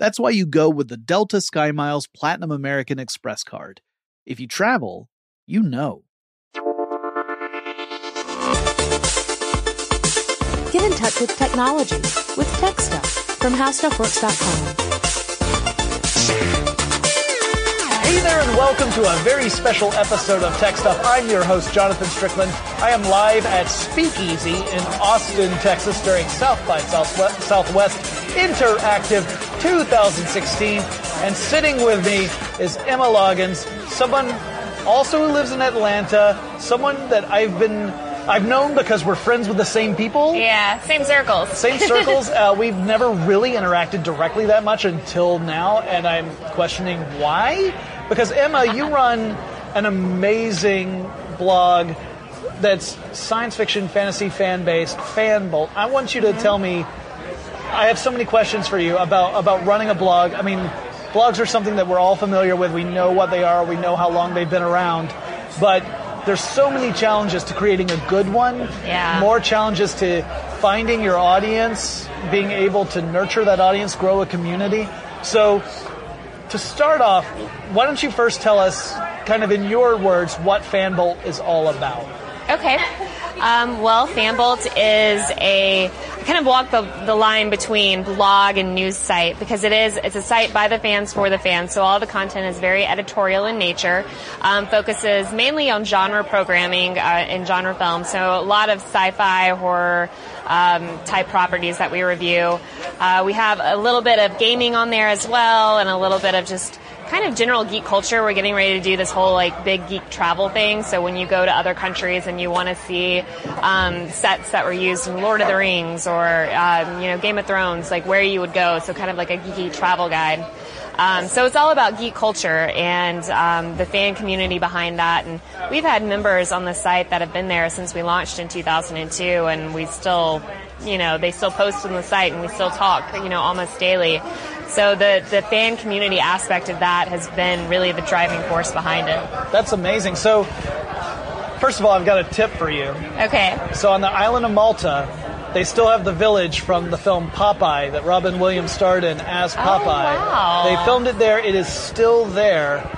That's why you go with the Delta SkyMiles Platinum American Express card. If you travel, you know. Get in touch with technology with Tech Stuff from HowStuffWorks.com. Hey there, and welcome to a very special episode of Tech Stuff. I'm your host, Jonathan Strickland. I am live at Speakeasy in Austin, Texas during South by Southwest, Southwest Interactive 2016. And sitting with me is Emma Loggins, someone also who lives in Atlanta, someone that I've been I've known because we're friends with the same people. Yeah, same circles. Same circles. uh, we've never really interacted directly that much until now, and I'm questioning why. Because Emma, you run an amazing blog that's science fiction, fantasy, fan based, Fanbolt. I want you to tell me. I have so many questions for you about about running a blog. I mean, blogs are something that we're all familiar with. We know what they are. We know how long they've been around, but there's so many challenges to creating a good one. Yeah. More challenges to finding your audience, being able to nurture that audience, grow a community. So, to start off, why don't you first tell us, kind of in your words, what Fanbolt is all about? Okay. Um, well, Fanbolt is a kind of walk the, the line between blog and news site because it is it's a site by the fans for the fans. So all the content is very editorial in nature, um, focuses mainly on genre programming uh, and genre films. So a lot of sci-fi, horror. Um, type properties that we review. Uh, we have a little bit of gaming on there as well, and a little bit of just kind of general geek culture. We're getting ready to do this whole like big geek travel thing. So when you go to other countries and you want to see um, sets that were used in Lord of the Rings or um, you know Game of Thrones, like where you would go. So kind of like a geeky travel guide. Um, so it's all about geek culture and um, the fan community behind that. And we've had members on the site that have been there since we launched in 2002, and we still, you know, they still post on the site and we still talk, you know, almost daily. So the, the fan community aspect of that has been really the driving force behind it. That's amazing. So, first of all, I've got a tip for you. Okay. So, on the island of Malta, they still have the village from the film Popeye that Robin Williams starred in as Popeye. wow. They filmed it there. It is still there.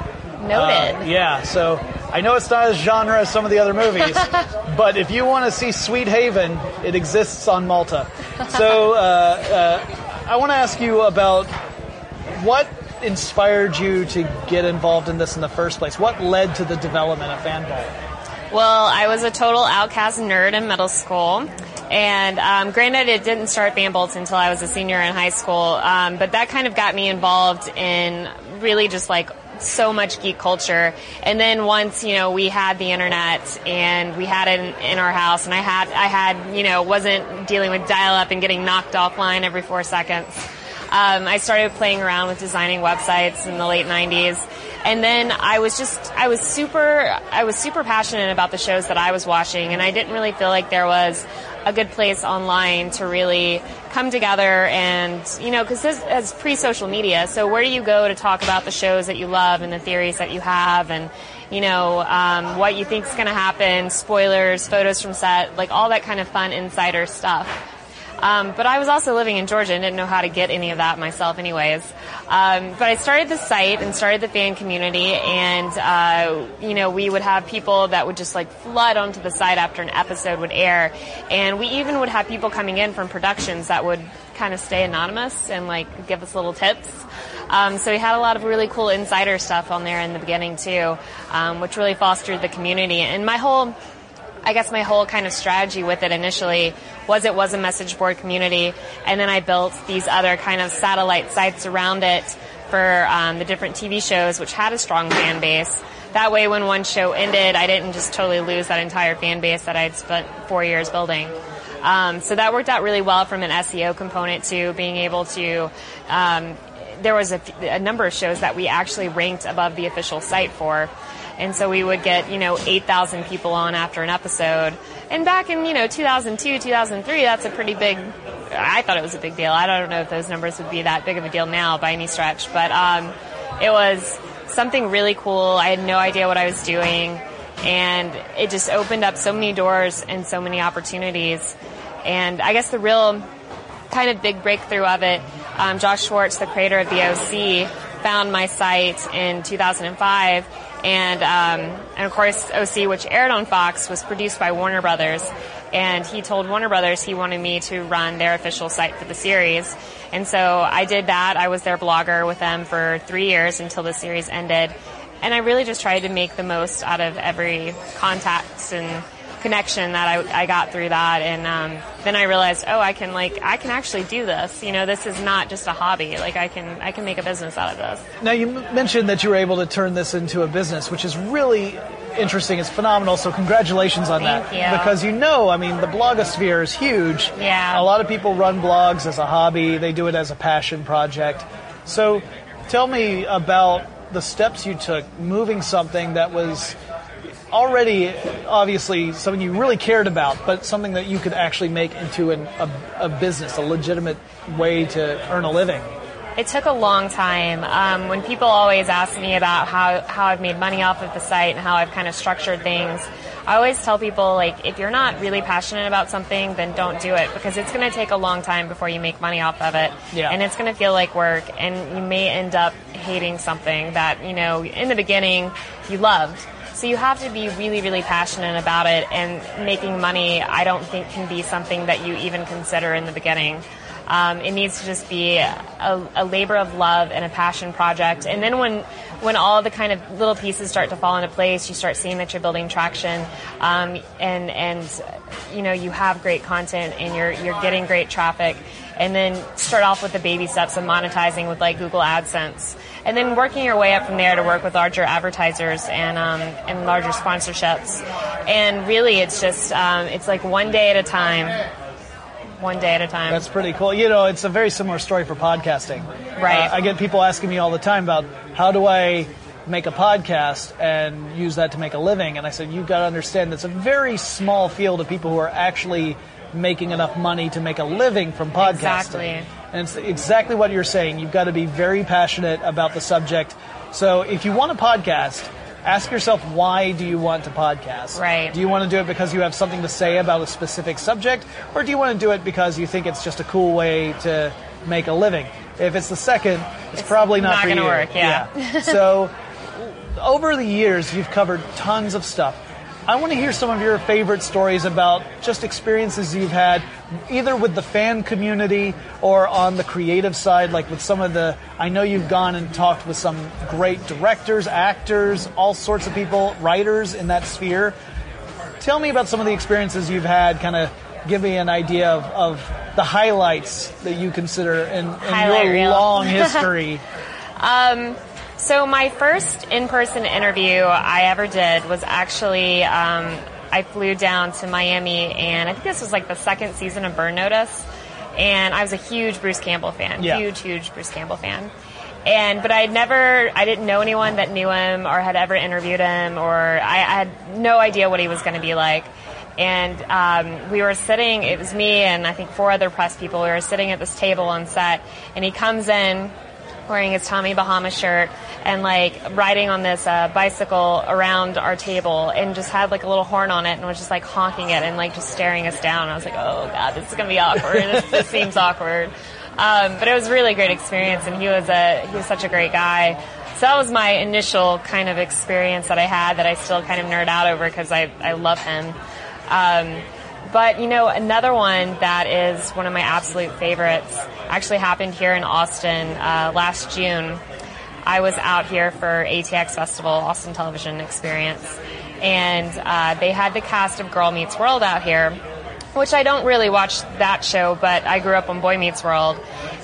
Noted. Uh, yeah. So I know it's not as genre as some of the other movies, but if you want to see Sweethaven, it exists on Malta. So uh, uh, I want to ask you about what inspired you to get involved in this in the first place? What led to the development of Fanbolt? Well, I was a total outcast nerd in middle school. And um, granted, it didn't start Fanbolt until I was a senior in high school, um, but that kind of got me involved in really just like so much geek culture. And then once, you know, we had the internet and we had it in, in our house and I had, I had, you know, wasn't dealing with dial up and getting knocked offline every four seconds. Um, I started playing around with designing websites in the late 90s. And then I was just, I was super, I was super passionate about the shows that I was watching and I didn't really feel like there was a good place online to really come together and, you know, because this is pre-social media, so where do you go to talk about the shows that you love and the theories that you have and, you know, um, what you think is going to happen, spoilers, photos from set, like all that kind of fun insider stuff. Um, but I was also living in Georgia and didn't know how to get any of that myself, anyways. Um, but I started the site and started the fan community, and uh, you know we would have people that would just like flood onto the site after an episode would air, and we even would have people coming in from productions that would kind of stay anonymous and like give us little tips. Um, so we had a lot of really cool insider stuff on there in the beginning too, um, which really fostered the community. And my whole I guess my whole kind of strategy with it initially was it was a message board community, and then I built these other kind of satellite sites around it for um, the different TV shows, which had a strong fan base. That way, when one show ended, I didn't just totally lose that entire fan base that I'd spent four years building. Um, so that worked out really well from an SEO component to being able to. Um, there was a, a number of shows that we actually ranked above the official site for. And so we would get, you know, 8,000 people on after an episode. And back in, you know, 2002, 2003, that's a pretty big, I thought it was a big deal. I don't know if those numbers would be that big of a deal now by any stretch, but um, it was something really cool. I had no idea what I was doing. And it just opened up so many doors and so many opportunities. And I guess the real kind of big breakthrough of it, um, Josh Schwartz, the creator of the OC, found my site in 2005 and um, and of course OC, which aired on Fox, was produced by Warner Brothers, and he told Warner Brothers he wanted me to run their official site for the series, and so I did that. I was their blogger with them for three years until the series ended, and I really just tried to make the most out of every contact and connection that I, I got through that. And um, then I realized, oh, I can like I can actually do this. You know, this is not just a hobby. Like I can I can make a business out of this. Now you m- mentioned that you were able to turn this into a business, which is really interesting. It's phenomenal. So congratulations on Thank that. you. Because you know, I mean, the blogosphere is huge. Yeah. A lot of people run blogs as a hobby. They do it as a passion project. So tell me about the steps you took moving something that was already obviously something you really cared about, but something that you could actually make into an, a, a business, a legitimate way to earn a living. It took a long time. Um, when people always ask me about how, how I've made money off of the site and how I've kind of structured things, I always tell people like if you're not really passionate about something, then don't do it because it's going to take a long time before you make money off of it, Yeah. and it's going to feel like work, and you may end up hating something that you know in the beginning you loved. So you have to be really, really passionate about it, and making money, I don't think, can be something that you even consider in the beginning. Um, it needs to just be a, a labor of love and a passion project. And then when when all the kind of little pieces start to fall into place, you start seeing that you're building traction, um, and and you know you have great content and you're you're getting great traffic. And then start off with the baby steps of monetizing with like Google AdSense, and then working your way up from there to work with larger advertisers and um, and larger sponsorships. And really, it's just um, it's like one day at a time, one day at a time. That's pretty cool. You know, it's a very similar story for podcasting. Right. Uh, I get people asking me all the time about how do I make a podcast and use that to make a living. And I said, you've got to understand that's a very small field of people who are actually making enough money to make a living from podcasting. Exactly. And it's exactly what you're saying. You've got to be very passionate about the subject. So if you want a podcast, ask yourself why do you want to podcast? Right. Do you want to do it because you have something to say about a specific subject, or do you want to do it because you think it's just a cool way to make a living? If it's the second, it's, It's probably not, not gonna you. work, yeah. so over the years, you've covered tons of stuff. I want to hear some of your favorite stories about just experiences you've had, either with the fan community or on the creative side, like with some of the. I know you've gone and talked with some great directors, actors, all sorts of people, writers in that sphere. Tell me about some of the experiences you've had, kind of give me an idea of, of the highlights that you consider in, in your reel. long history. Um, so my first in-person interview I ever did was actually um, I flew down to Miami, and I think this was like the second season of Burn Notice, and I was a huge Bruce Campbell fan, Yeah. huge, huge Bruce Campbell fan. And but I had never, I didn't know anyone that knew him or had ever interviewed him, or I, I had no idea what he was going to be like. And um, we were sitting, it was me and I think four other press people. We were sitting at this table on set, and he comes in wearing his Tommy Bahama shirt and like riding on this uh, bicycle around our table and just had like a little horn on it and was just like honking it and like just staring us down. I was like, oh god, this is gonna be awkward. this, this seems awkward. Um, but it was a really great experience and he was a he was such a great guy. So that was my initial kind of experience that I had that I still kind of nerd out over because I, I love him. Um, but you know, another one that is one of my absolute favorites actually happened here in Austin uh, last June. I was out here for ATX Festival, Austin Television Experience, and uh, they had the cast of Girl Meets World out here, which I don't really watch that show, but I grew up on Boy Meets World,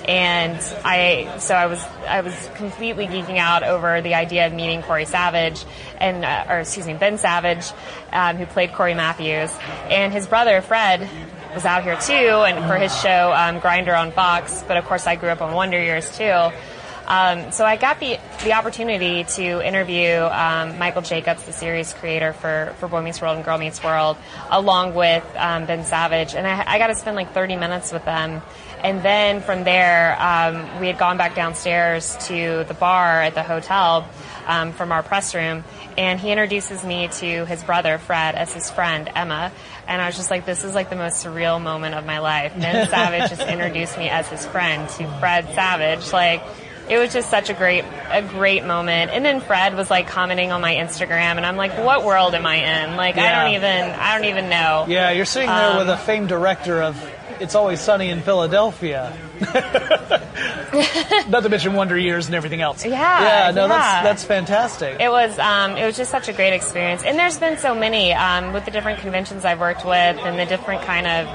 and I so I was I was completely geeking out over the idea of meeting Corey Savage, and uh, or excuse me Ben Savage, um, who played Corey Matthews, and his brother Fred was out here too, and for his show um, Grinder on Fox. But of course, I grew up on Wonder Years too. Um, so I got the the opportunity to interview um, Michael Jacobs, the series creator for for Boy Meets World and Girl Meets World, along with um, Ben Savage, and I, I got to spend like 30 minutes with them. And then from there, um, we had gone back downstairs to the bar at the hotel um, from our press room, and he introduces me to his brother Fred as his friend Emma. And I was just like, this is like the most surreal moment of my life. Ben Savage just introduced me as his friend to Fred Savage, like it was just such a great a great moment. And then fred was like commenting on my instagram and i'm like what world am i in? Like i don't even i don't even know. Yeah, you're sitting there Um, with a famed director of It's Always Sunny in Philadelphia. Not to mention Wonder Years and everything else. Yeah, Yeah, no, yeah. that's that's fantastic. it was um, it was just such a great experience and there's been so many um, with the different conventions i've worked with and the different kind of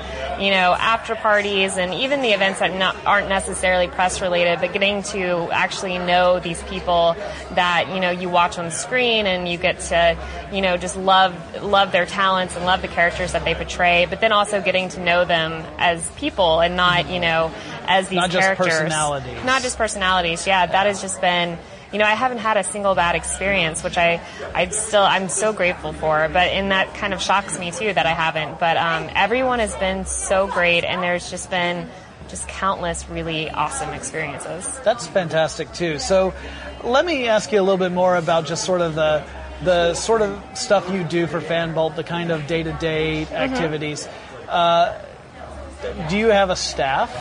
you know after parties and even the events that not, aren't necessarily press related but getting to actually know these people that you know you watch on screen and you get to you know just love love their talents and love the characters that they portray but then also getting to know them as people and not you know as these Not just characters personalities. not just personalities yeah that has just been you know, I haven't had a single bad experience, which I, I still, I'm so grateful for. But and that kind of shocks me too that I haven't. But um, everyone has been so great, and there's just been just countless really awesome experiences. That's fantastic too. So, let me ask you a little bit more about just sort of the the sort of stuff you do for Fanbolt, the kind of day to day Mm-hmm. activities. Uh, do you have a staff?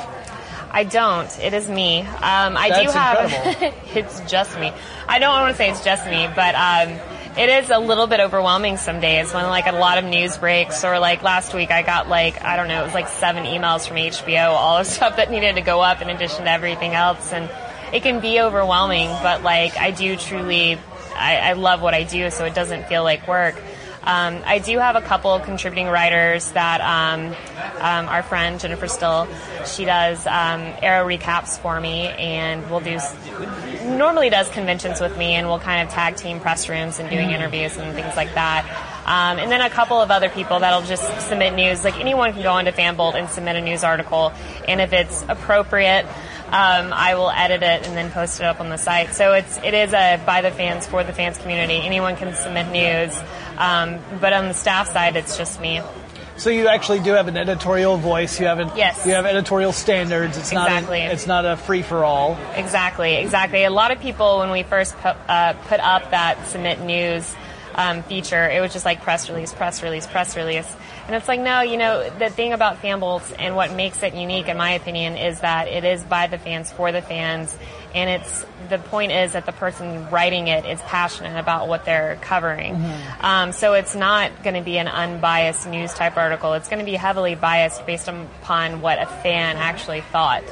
I don't. It is me. Um, I do have. it's just me. I don't want to say it's just me, but um, it is a little bit overwhelming some days when like a lot of news breaks or like last week I got like I don't know it was like seven emails from HBO all the stuff that needed to go up in addition to everything else and it can be overwhelming but like I do truly I, I love what I do so it doesn't feel like work. Um, I do have a couple contributing writers that um, um, our friend Jennifer Still, she does um, Arrow recaps for me, and we'll do normally does conventions with me, and we'll kind of tag team press rooms and doing interviews and things like that. Um, and then a couple of other people that'll just submit news. Like anyone can go onto Fanbolt and submit a news article, and if it's appropriate. Um, I will edit it and then post it up on the site. So it's it is a by the fans for the fans community. Anyone can submit news, um, but on the staff side, it's just me. So you actually do have an editorial voice. You have an, Yes. You have editorial standards. It's Exactly. not. A, it's not a free for all. Exactly, exactly. A lot of people, when we first put, uh, put up that submit news um, feature. It was just like press release, press release, press release. And it's like, no, you know, the thing about Fanbolts and what makes it unique, in my opinion, is that it is by the fans for the fans. And it's, the point is that the person writing it is passionate about what they're covering. Mm-hmm. Um, so it's not going to be an unbiased news type article. It's going to be heavily biased based upon what a fan actually thought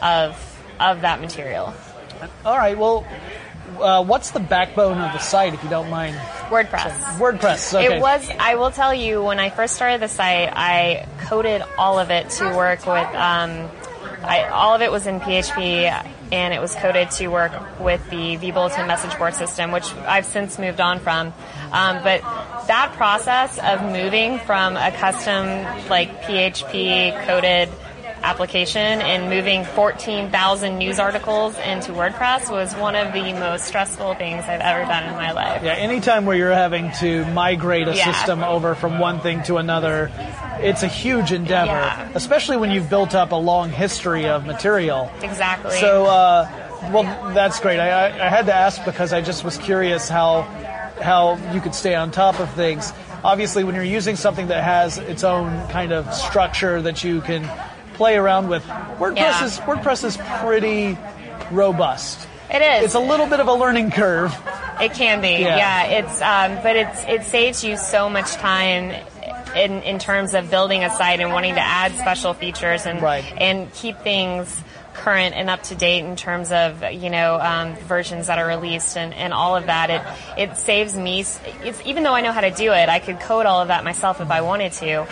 of, of that material. All right. Well, uh, what's the backbone of the site, if you don't mind? WordPress. WordPress. Okay. It was, I will tell you, when I first started the site, I coded all of it to work with, um, I, all of it was in PHP and it was coded to work with the vBulletin message board system, which I've since moved on from. Um, but that process of moving from a custom, like PHP coded application and moving 14,000 news articles into WordPress was one of the most stressful things I've ever done in my life. Yeah, anytime where you're having to migrate a Yeah. system over from one thing to another, it's a huge endeavor, Yeah. especially when you've built up a long history of material. Exactly. So, uh, well, that's great. I, I, I had to ask because I just was curious how how you could stay on top of things. Obviously, when you're using something that has its own kind of structure that you can play around with, WordPress Yeah. is WordPress is pretty robust. it is. It's a little bit of a learning curve. It can be, Yeah. yeah. it's, um, but it's it saves you so much time in in terms of building a site and wanting to add special features and Right. and keep things current and up to date in terms of you know um, versions that are released and, and all of that. It it saves me. It's even though I know how to do it, I could code all of that myself if I wanted to.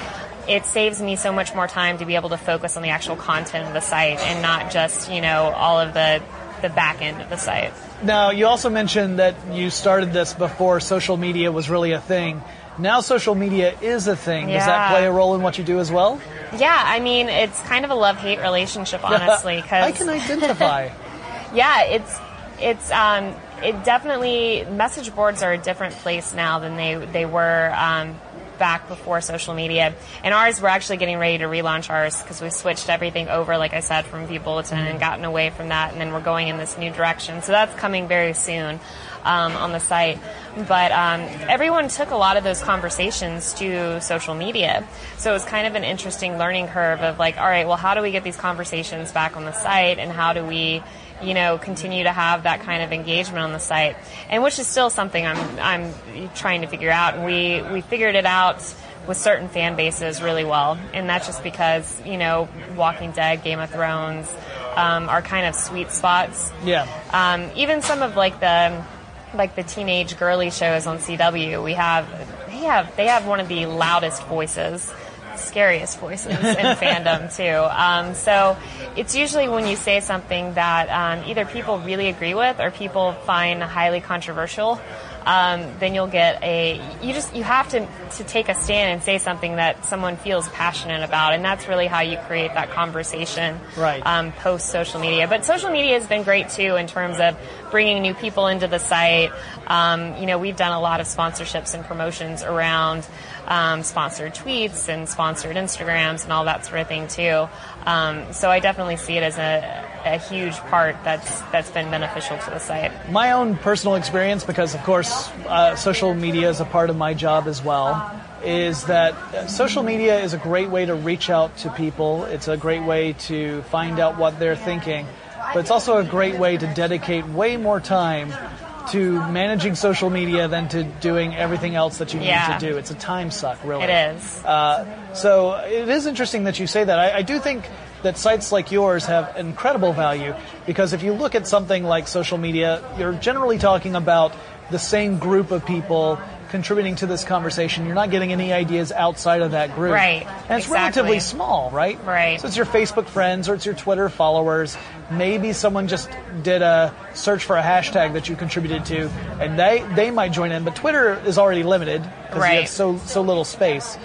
It saves me so much more time to be able to focus on the actual content of the site and not just you know all of the the back end of the site. Now, you also mentioned that you started this before social media was really a thing. Now social media is a thing. Does that play a role in what you do as well? Yeah, I mean, it's kind of a love-hate relationship, honestly. Because I can identify. yeah, it's it's um, it definitely message boards are a different place now than they they were um, back before social media. And ours, we're actually getting ready to relaunch ours because we switched everything over, like I said, from vBulletin and gotten away from that, and then we're going in this new direction. So that's coming very soon um, on the site. But um, everyone took a lot of those conversations to social media, so it was kind of an interesting learning curve of like, all right, well, how do we get these conversations back on the site, and how do we you know, continue to have that kind of engagement on the site, and which is still something I'm I'm trying to figure out. And we we figured it out with certain fan bases really well, and that's just because you know, Walking Dead, Game of Thrones, um, are kind of sweet spots. Yeah. Um, even some of like the like the teenage girly shows on CW, we have they have they have one of the loudest voices, scariest voices in fandom too. Um, so it's usually when you say something that um, either people really agree with or people find highly controversial. Um, then you'll get a you just you have to to take a stand and say something that someone feels passionate about and that's really how you create that conversation Right. um, post social media. But social media has been great too in terms of bringing new people into the site. Um, you know, we've done a lot of sponsorships and promotions around um, sponsored tweets and sponsored Instagrams and all that sort of thing too. Um, so I definitely see it as a, a huge part that's that's been beneficial to the site. My own personal experience, because of course uh, social media is a part of my job as well, is that uh, social media is a great way to reach out to people. It's a great way to find out what they're thinking, but it's also a great way to dedicate way more time to managing social media than to doing everything else that you need Yeah. to do. It's a time suck, really. It is. Uh, so it is interesting that you say that. I, I do think that sites like yours have incredible value because if you look at something like social media, you're generally talking about the same group of people contributing to this conversation. You're not getting any ideas outside of that group. Right. And it's Exactly. relatively small, right? Right. So it's your Facebook friends or it's your Twitter followers. Maybe someone just did a search for a hashtag that you contributed to and they, they might join in. But Twitter is already limited because you have so, so little space.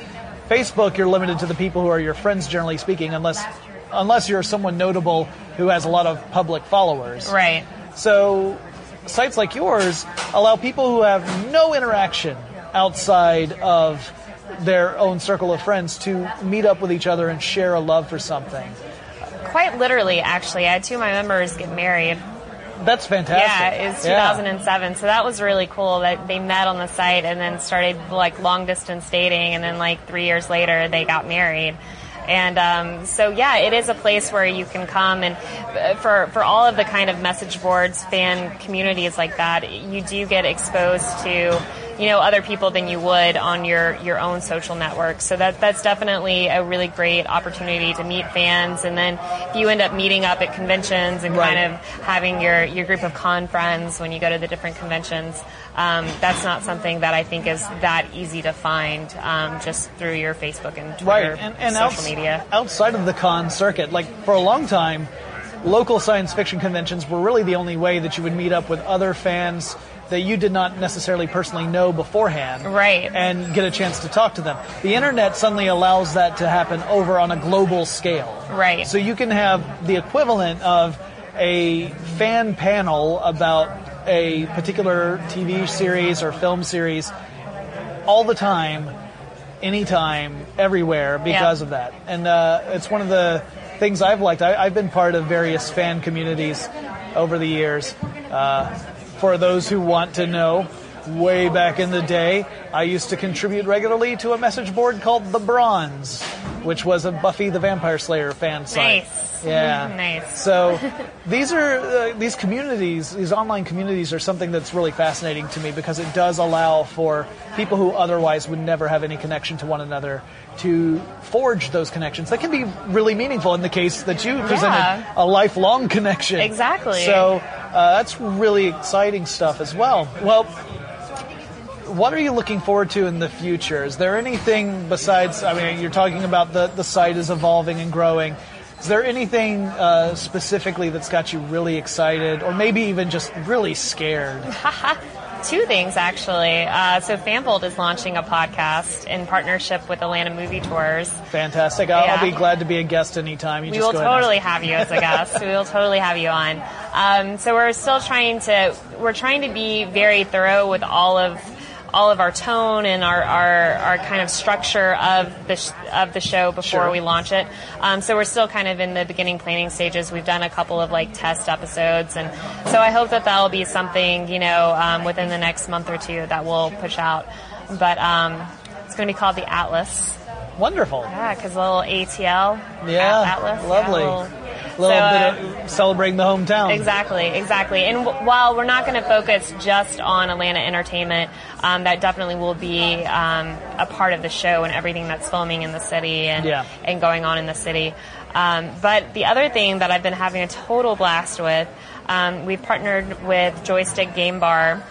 Facebook, you're limited to the people who are your friends, generally speaking, unless unless you're someone notable who has a lot of public followers. Right. So, sites like yours allow people who have no interaction outside of their own circle of friends to meet up with each other and share a love for something. Quite literally, actually, I had two of my members get married That's fantastic. Yeah, it was Yeah. 2007. So that was really cool that they met on the site and then started like long distance dating, and then like three years later they got married. And um, so yeah, it is a place where you can come and uh, for for all of the kind of message boards, fan communities like that, you do get exposed to you know other people than you would on your your own social network. So that that's definitely a really great opportunity to meet fans. And then if you end up meeting up at conventions and Right. kind of having your your group of con friends when you go to the different conventions, um, that's not something that I think is that easy to find um, just through your Facebook and Twitter, right and, and social outs- media. outside of the con circuit like for a long time local science fiction conventions were really the only way that you would meet up with other fans that you did not necessarily personally know beforehand Right. and get a chance to talk to them the internet suddenly allows that to happen over on a global scale Right. so you can have the equivalent of a fan panel about a particular TV series or film series all the time, anytime, everywhere because Yeah. of that. And uh, it's one of the things I've liked. I, I've been part of various fan communities over the years. Uh, for those who want to know, way back in the day, I used to contribute regularly to a message board called The Bronze, which was a Buffy the Vampire Slayer fan site. Nice. Yeah. Nice. So these are uh, these communities, these online communities are something that's really fascinating to me because it does allow for people who otherwise would never have any connection to one another to forge those connections. That can be really meaningful in the case that you presented Yeah. a lifelong connection. Exactly. So uh, that's really exciting stuff as well. Well, what are you looking forward to in the future? Is there anything besides? I mean, you're talking about the the site is evolving and growing. Is there anything uh, specifically that's got you really excited, or maybe even just really scared? Two things actually. Uh, so Fanbolt is launching a podcast in partnership with Atlanta Movie Tours. Fantastic! I'll, I'll be glad to be a guest anytime. You We will totally have you as a guest. we will totally have you on. Um, so we're still trying to we're trying to be very thorough with all of all of our tone and our, our, our kind of structure of the sh- of the show before Sure. we launch it. Um, so we're still kind of in the beginning planning stages. We've done a couple of like test episodes, and so I hope that that'll be something you know um, within the next month or two that we'll push out. But um, it's going to be called the Atlas. Wonderful. Yeah, because a little ATL. Yeah, Atlas. lovely. a little- A little So, uh, bit of celebrating the hometown. Exactly, exactly. And w- while we're not going to focus just on Atlanta entertainment, um, that definitely will be um, a part of the show and everything that's filming in the city and Yeah. and going on in the city. Um, but the other thing that I've been having a total blast with, um, we've partnered with Joystick Game Bar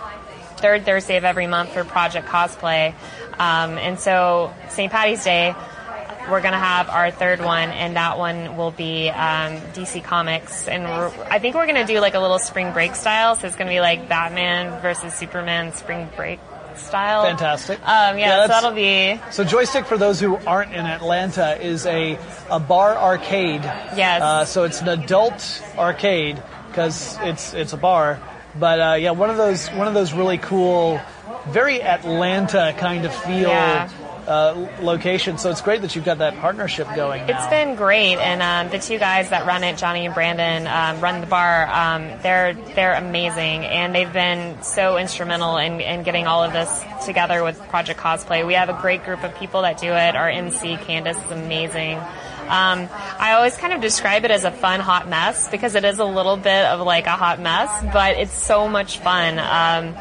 third Thursday of every month for Project Cosplay. Um, and so St. Patty's Day, we're going to have our third one, and that one will be um, DC Comics. And we're, I think we're going to do like a little spring break style. So it's going to be like Batman versus Superman spring break style. Fantastic. Um, Yeah, yeah, so that'll be. So Joystick, for those who aren't in Atlanta, is a, a bar arcade. Yes. Uh, so it's an adult arcade because it's it's a bar. But uh, yeah, one of those one of those really cool, very Atlanta kind of feel Yeah. Uh, locations. So it's great that you've got that partnership going. It's been great, and um, the two guys that run it, Johnny and Brandon, um, run the bar. Um, they're they're amazing, and they've been so instrumental in, in getting all of this together with Project Cosplay. We have a great group of people that do it. Our MC Candace is amazing. Um, I always kind of describe it as a fun hot mess because it is a little bit of like a hot mess, but it's so much fun. Um,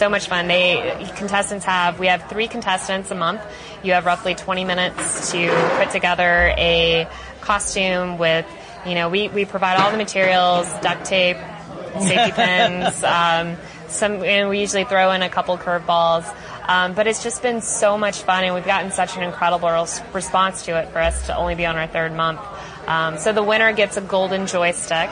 so much fun. They contestants have we have three contestants a month. You have roughly 20 minutes to put together a costume with, you know, we, we provide all the materials, duct tape, safety pins, um, some, and we usually throw in a couple curveballs. Um, but it's just been so much fun, and we've gotten such an incredible res- response to it for us to only be on our third month. Um, so the winner gets a golden joystick,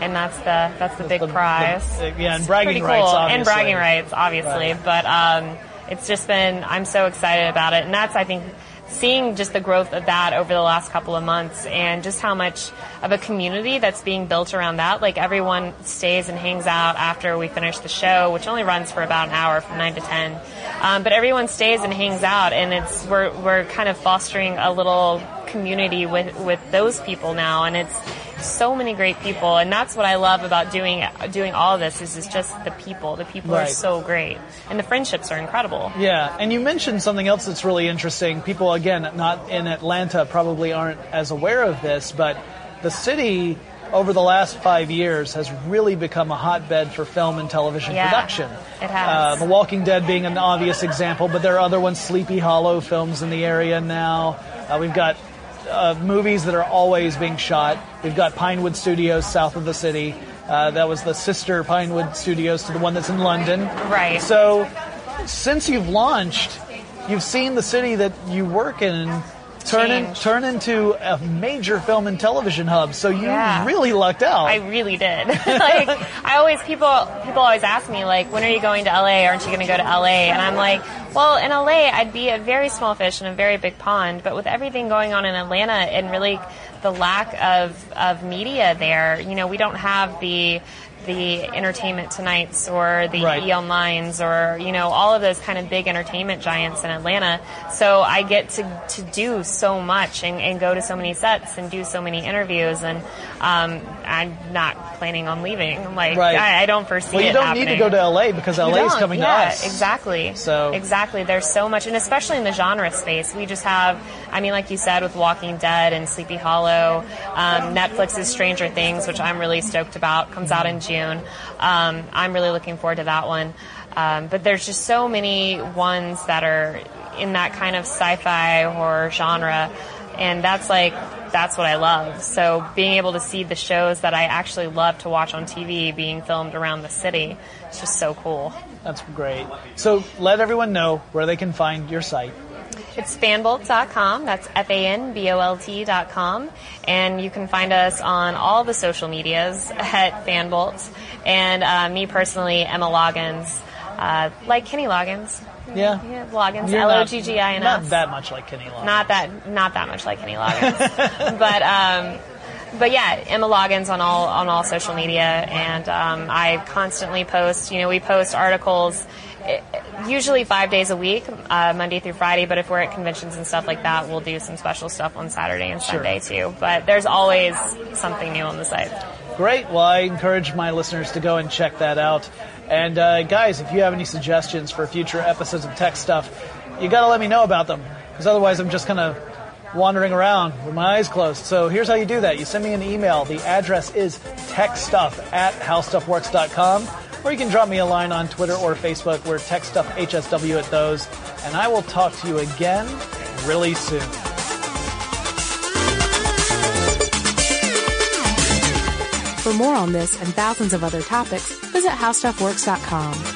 and that's the that's the big the- the- prize. yeah, and bragging pretty rights, cool. obviously. and bragging rights, obviously. Right. But um, it's just been I'm so excited about it, and that's I think seeing just the growth of that over the last couple of months, and just how much of a community that's being built around that. Like everyone stays and hangs out after we finish the show, which only runs for about an hour, from nine to ten. Um, but everyone stays and hangs out, and it's we're we're kind of fostering a little community with with those people now, and it's so many great people, and that's what I love about doing doing all of this. Is is just the people. The people are so great, and the friendships are incredible. Yeah, and you mentioned something else that's really interesting. People, again, not in Atlanta, probably aren't as aware of this, but the city over the last five years has really become a hotbed for film and television Yeah, production. it has. Uh, the Walking Dead being an obvious example, but there are other ones, Sleepy Hollow films in the area now. Uh, we've got uh, movies that are always being shot. We've got Pinewood Studios south of the city. Uh, that was the sister Pinewood Studios to the one that's in London. Right. So, since you've launched, you've seen the city that you work in turn in, turn into a major film and television hub. So you Yeah. really lucked out. I really did. like I always people people always ask me like when are you going to LA? Aren't you going to go to LA? And I'm like, well, in LA I'd be a very small fish in a very big pond, but with everything going on in Atlanta and really the lack of of media there, you know, we don't have the the entertainment tonights or the Right. E Onlines or you know all of those kind of big entertainment giants in Atlanta. So I get to, to do so much and, and go to so many sets and do so many interviews and um, I'm not planning on leaving. Like Right. I, I don't foresee well, you don't happening. need to go to LA because LA is coming yeah, to us. Exactly. So- exactly, there's so much, and especially in the genre space, we just have. I mean, like you said, with Walking Dead and Sleepy Hollow, um, Netflix's Stranger Things, which I'm really stoked about, comes out in June. Um, I'm really looking forward to that one. Um, but there's just so many ones that are in that kind of sci-fi horror genre, and that's like that's what I love. So being able to see the shows that I actually love to watch on TV being filmed around the city, it's just so cool. That's great. So let everyone know where they can find your site. It's fanbolt.com. That's F-A-N-B-O-L-T.com. And you can find us on all the social medias at fanbolt. And uh, me personally, Emma Loggins, uh, like Kenny Loggins. Yeah. Yeah, Loggins, not- L-O-G-G-I-N-S. Not that much like Kenny Loggins. Not that, not that much like Kenny Loggins. but, um, but yeah, Emma Loggins on all on all social media, and um, I constantly post. You know, we post articles, eh, usually five days a week, uh, Monday through Friday. But if we're at conventions and stuff like that, we'll do some special stuff on Saturday and Sure. Sunday too. But there's always something new on the site. Great. Well, I encourage my listeners to go and check that out. And uh, guys, if you have any suggestions for future episodes of Tech Stuff, you got to let me know about them. Because otherwise, I'm just kind of wandering around with my eyes closed. So here's how you do that. You send me an email. The address is techstuff at howstuffworks.com. Or you can drop me a line on Twitter or Facebook. We're Tech Stuff HSW at those. And I will talk to you again really soon. For more on this and thousands of other topics, visit howstuffworks.com.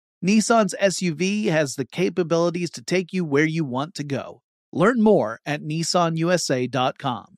Nissan's SUV has the capabilities to take you where you want to go. Learn more at nissanusa.com.